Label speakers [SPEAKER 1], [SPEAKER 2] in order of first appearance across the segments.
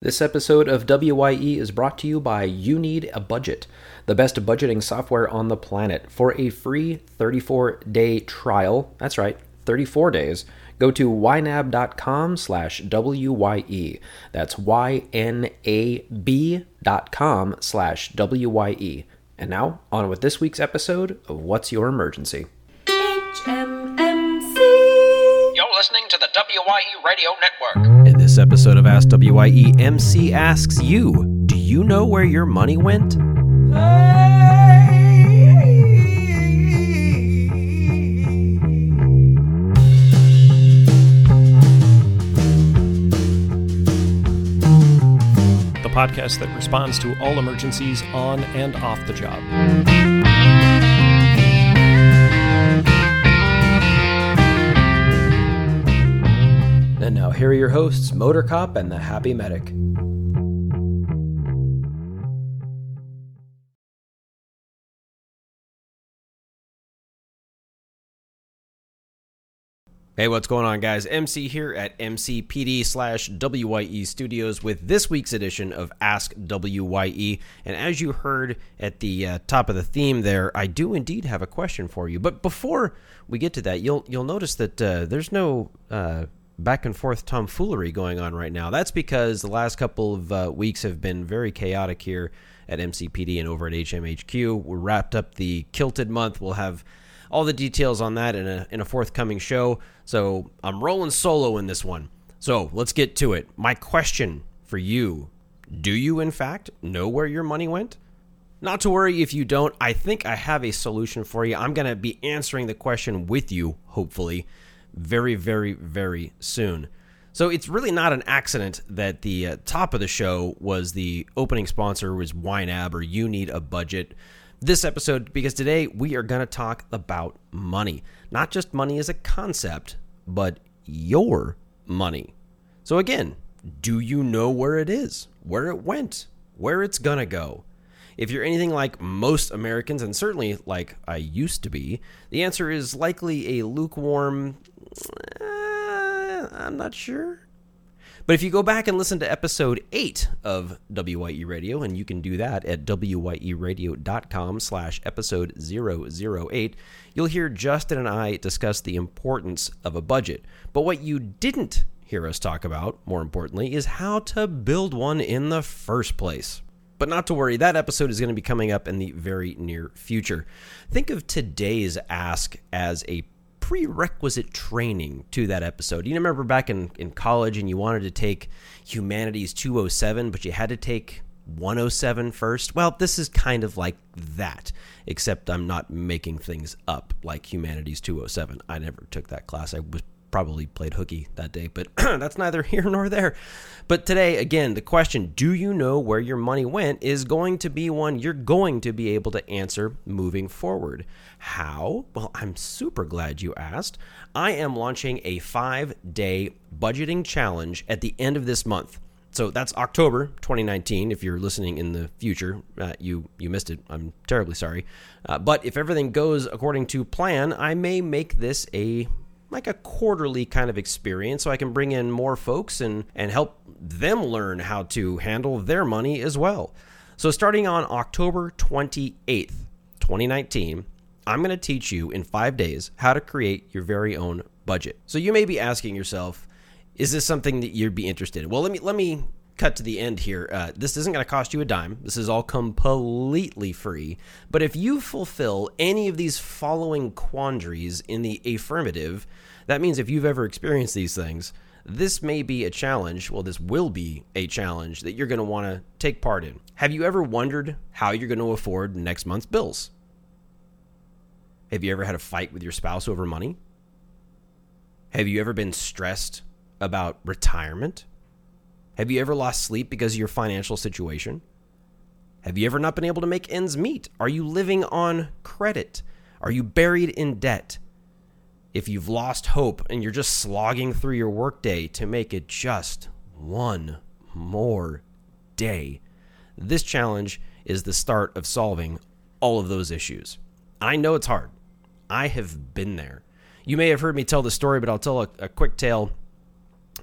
[SPEAKER 1] This episode of WYE is brought to you by You Need a Budget, the best budgeting software on the planet. For a free 34 day trial, that's right, 34 days, go to ynab.com slash WYE. That's Y-N-A-B dot com slash W-Y-E. And now, on with this week's episode of What's Your Emergency?
[SPEAKER 2] HMMC.
[SPEAKER 3] You're listening to the WYE Radio Network.
[SPEAKER 1] Episode of Ask WYE, MC asks you, do you know where your money went?
[SPEAKER 4] the podcast that responds to all emergencies on and off the job.
[SPEAKER 1] Here are your hosts, Motor Cop and the Happy Medic. Hey, what's going on, guys? MC here at MCPD slash WYE Studios with this week's edition of Ask WYE. And as you heard at the uh, top of the theme there, I do indeed have a question for you. But before we get to that, you'll you'll notice that uh, there's no uh, back and forth tomfoolery going on right now. That's because the last couple of uh, weeks have been very chaotic here at MCPD and over at HMHQ. We wrapped up the Kilted month. We'll have all the details on that in a in a forthcoming show. So I'm rolling solo in this one. So let's get to it. My question for you: Do you in fact know where your money went? Not to worry if you don't. I think I have a solution for you. I'm going to be answering the question with you, hopefully, very, very, very soon. So it's really not an accident that the uh, top of the show was the opening sponsor was YNAB or You Need a Budget. This episode because today we are going to talk about money. Not just money as a concept, but your money. So again, do you know where it is? Where it went? Where it's going to go? If you're anything like most Americans, and certainly like I used to be, the answer is likely a lukewarm, uh, I'm not sure. But if you go back and listen to episode 8 of WYE Radio, and you can do that at wyeradio.com slash episode 008, you'll hear Justin and I discuss the importance of a budget. But what you didn't hear us talk about, more importantly, is how to build one in the first place. But not to worry, that episode is going to be coming up in the very near future. Think of today's ask as a prerequisite training to that episode. You remember back in, in college and you wanted to take Humanities 207, but you had to take 107 first? Well, this is kind of like that, except I'm not making things up like Humanities 207. I never took that class. I was probably played hooky that day, but that's neither here nor there. But today, again, the question, do you know where your money went, is going to be one you're going to be able to answer moving forward. How? Well, I'm super glad you asked. I am launching a five day budgeting challenge at the end of this month. So that's October 2019. If you're listening in the future, uh, you you missed it. I'm terribly sorry. Uh, but if everything goes according to plan, I may make this a like a quarterly kind of experience so I can bring in more folks and, and help them learn how to handle their money as well. So, starting on October 28th, 2019, I'm going to teach you in five days how to create your very own budget. So, you may be asking yourself, is this something that you'd be interested in? Well, let me let me cut to the end here. Uh, this isn't going to cost you a dime. This is all completely free. But if you fulfill any of these following quandaries in the affirmative, that means if you've ever experienced these things, this may be a challenge. Well, this will be a challenge that you're going to want to take part in. Have you ever wondered how you're going to afford next month's bills? Have you ever had a fight with your spouse over money? Have you ever been stressed about retirement? Have you ever lost sleep because of your financial situation? Have you ever not been able to make ends meet? Are you living on credit? Are you buried in debt? If you've lost hope and you're just slogging through your workday to make it just one more day, this challenge is the start of solving all of those issues. I know it's hard. I have been there. You may have heard me tell the story, but I'll tell a, a quick tale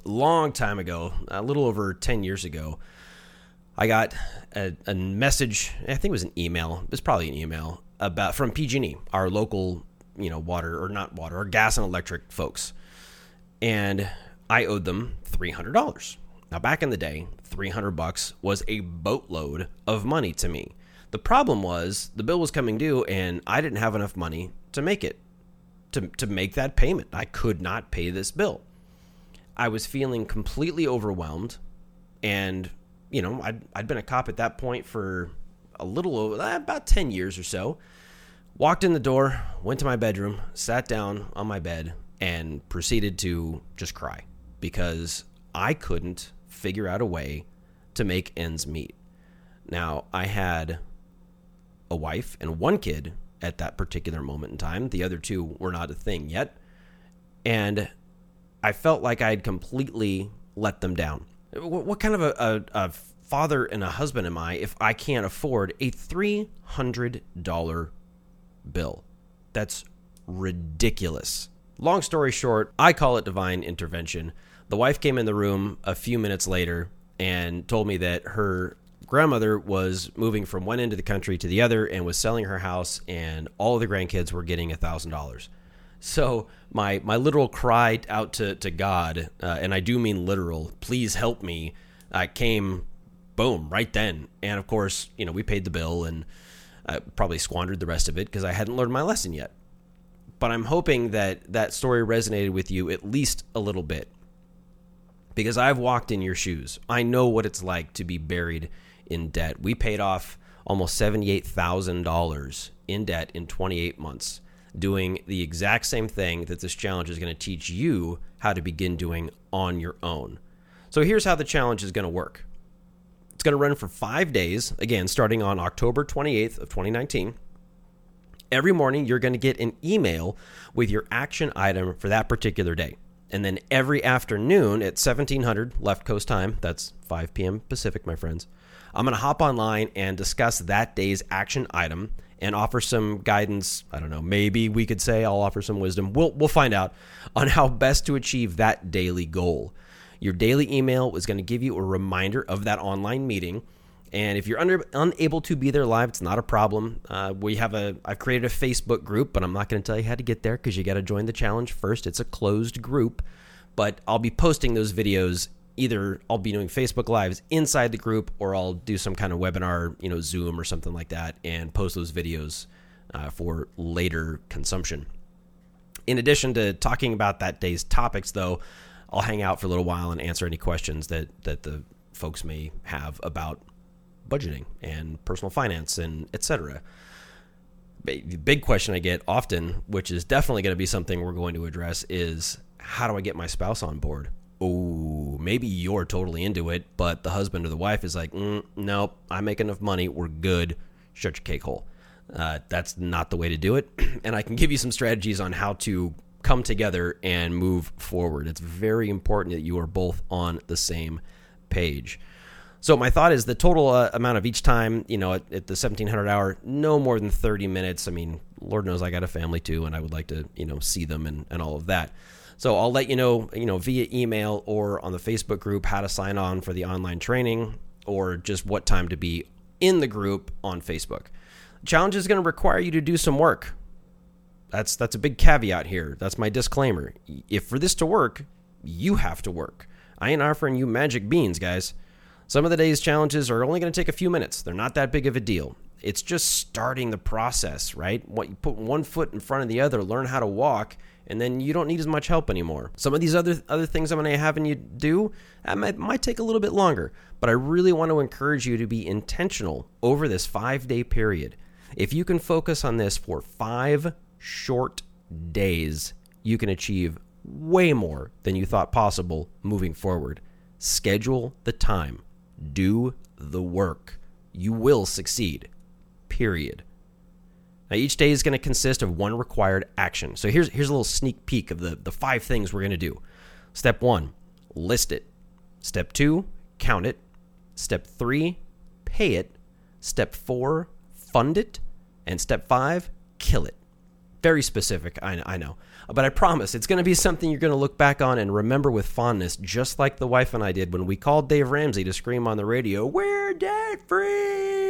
[SPEAKER 1] long time ago, a little over 10 years ago, I got a, a message, I think it was an email, it was probably an email, about from PG&E, our local, you know, water, or not water, or gas and electric folks. And I owed them $300. Now, back in the day, 300 bucks was a boatload of money to me. The problem was the bill was coming due and I didn't have enough money to make it to, to make that payment. I could not pay this bill. I was feeling completely overwhelmed. And, you know, I'd, I'd been a cop at that point for a little over eh, about 10 years or so. Walked in the door, went to my bedroom, sat down on my bed, and proceeded to just cry because I couldn't figure out a way to make ends meet. Now, I had a wife and one kid at that particular moment in time. The other two were not a thing yet. And I felt like I had completely let them down. What, what kind of a, a, a, father and a husband am I if I can't afford a $300 bill? That's ridiculous. Long story short, I call it divine intervention. The wife came in the room a few minutes later and told me that her grandmother was moving from one end of the country to the other and was selling her house, and all of the grandkids were getting a thousand dollars. So my my literal cry out to to God, uh, and I do mean literal, please help me, uh, came, boom, right then. And of course, you know, we paid the bill and uh, probably squandered the rest of it because I hadn't learned my lesson yet. But I'm hoping that that story resonated with you at least a little bit because I've walked in your shoes. I know what it's like to be buried in debt. We paid off almost $78,000 in debt in 28 months, doing the exact same thing that this challenge is going to teach you how to begin doing on your own. So here's how the challenge is going to work. It's going to run for 5 days, again starting on October 28th of 2019. Every morning you're going to get an email with your action item for that particular day. And then every afternoon at 1700 left coast time, that's 5 p.m. Pacific, my friends, I'm going to hop online and discuss that day's action item and offer some guidance. I don't know, maybe we could say I'll offer some wisdom. We'll we'll find out on how best to achieve that daily goal. Your daily email is going to give you a reminder of that online meeting. And if you're under, unable to be there live, it's not a problem. Uh, we have a I've created a Facebook group, but I'm not going to tell you how to get there because you got to join the challenge first. It's a closed group, but I'll be posting those videos either I'll be doing Facebook lives inside the group or I'll do some kind of webinar, you know, Zoom or something like that, and post those videos uh, for later consumption. In addition to talking about that day's topics, though, I'll hang out for a little while and answer any questions that that the folks may have about budgeting and personal finance and etc. The big question I get often, which is definitely going to be something we're going to address, is how do I get my spouse on board? Oh, maybe you're totally into it, but the husband or the wife is like, mm, nope, I make enough money, we're good. Shut your cake hole. Uh, that's not the way to do it. and I can give you some strategies on how to come together and move forward. It's very important that you are both on the same page. So my thought is the total uh, amount of each time, you know, at, at, the 1700 hour, no more than 30 minutes. I mean, Lord knows I got a family too, and I would like to, you know, see them and, and all of that. So I'll let you know, you know, via email or on the Facebook group how to sign on for the online training or just what time to be in the group on Facebook. Challenge is going to require you to do some work. That's that's a big caveat here. That's my disclaimer. If for this to work, you have to work. I ain't offering you magic beans, guys. Some of the day's challenges are only going to take a few minutes. They're not that big of a deal. It's just starting the process, right? What you put one foot in front of the other, learn how to walk, and then you don't need as much help anymore. Some of these other other things I'm going to have you do that might, might take a little bit longer, but I really want to encourage you to be intentional over this five day period. If you can focus on this for five short days, you can achieve way more than you thought possible moving forward. Schedule the time, do the work. You will succeed. Period. Now, each day is going to consist of one required action. So here's here's a little sneak peek of the the five things we're going to do. Step one, list it. Step two, count it. Step three, pay it. Step four, fund it. And step five, kill it. Very specific, I, I know. But I promise it's going to be something you're going to look back on and remember with fondness, just like the wife and I did when we called Dave Ramsey to scream on the radio, We're debt free!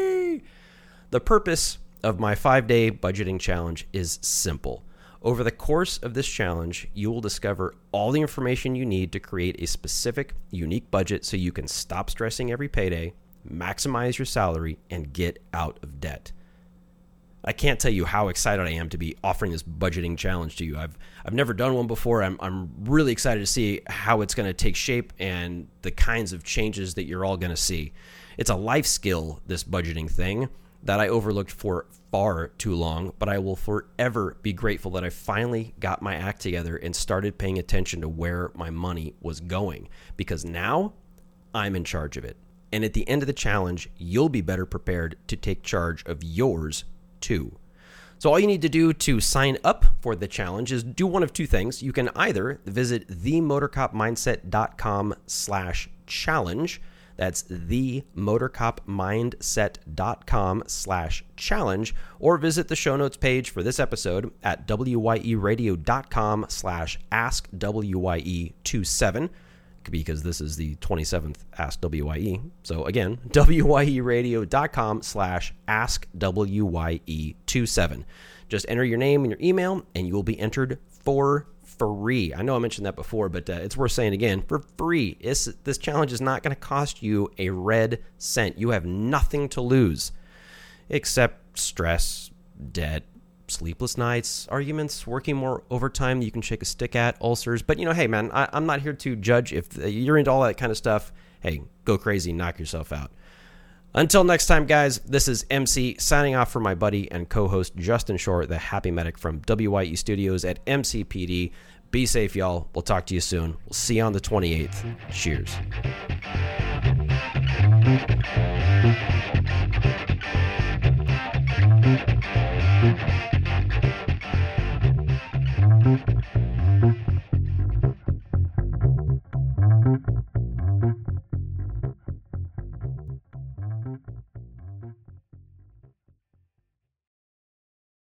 [SPEAKER 1] The purpose of my five day budgeting challenge is simple. Over the course of this challenge, you will discover all the information you need to create a specific, unique budget so you can stop stressing every payday, maximize your salary, and get out of debt. I can't tell you how excited I am to be offering this budgeting challenge to you. I've I've never done one before. I'm I'm really excited to see how it's going to take shape and the kinds of changes that you're all going to see. It's a life skill this budgeting thing that I overlooked for far too long, but I will forever be grateful that I finally got my act together and started paying attention to where my money was going because now I'm in charge of it. And at the end of the challenge, you'll be better prepared to take charge of yours too. So all you need to do to sign up for the challenge is do one of two things. You can either visit themotorcopmindset.com slash challenge. That's themotorcopmindset.com slash challenge. Or visit the show notes page for this episode at wyeradio.com slash askwye27 because this is the 27th Ask WYE. So again, wyeradio.com slash askwye27. Just enter your name and your email, and you will be entered for free. I know I mentioned that before, but uh, it's worth saying again for free. It's, this challenge is not going to cost you a red cent. You have nothing to lose except stress, debt, sleepless nights, arguments, working more overtime you can shake a stick at, ulcers. But you know, hey man, I, am not here to judge if you're into all that kind of stuff. Hey, go crazy, knock yourself out. Until next time, guys, this is MC signing off for my buddy and co host Justin Schorr, the Happy Medic from WYE Studios at MCPD. Be safe, y'all. We'll talk to you soon. We'll see you on the 28th. Cheers.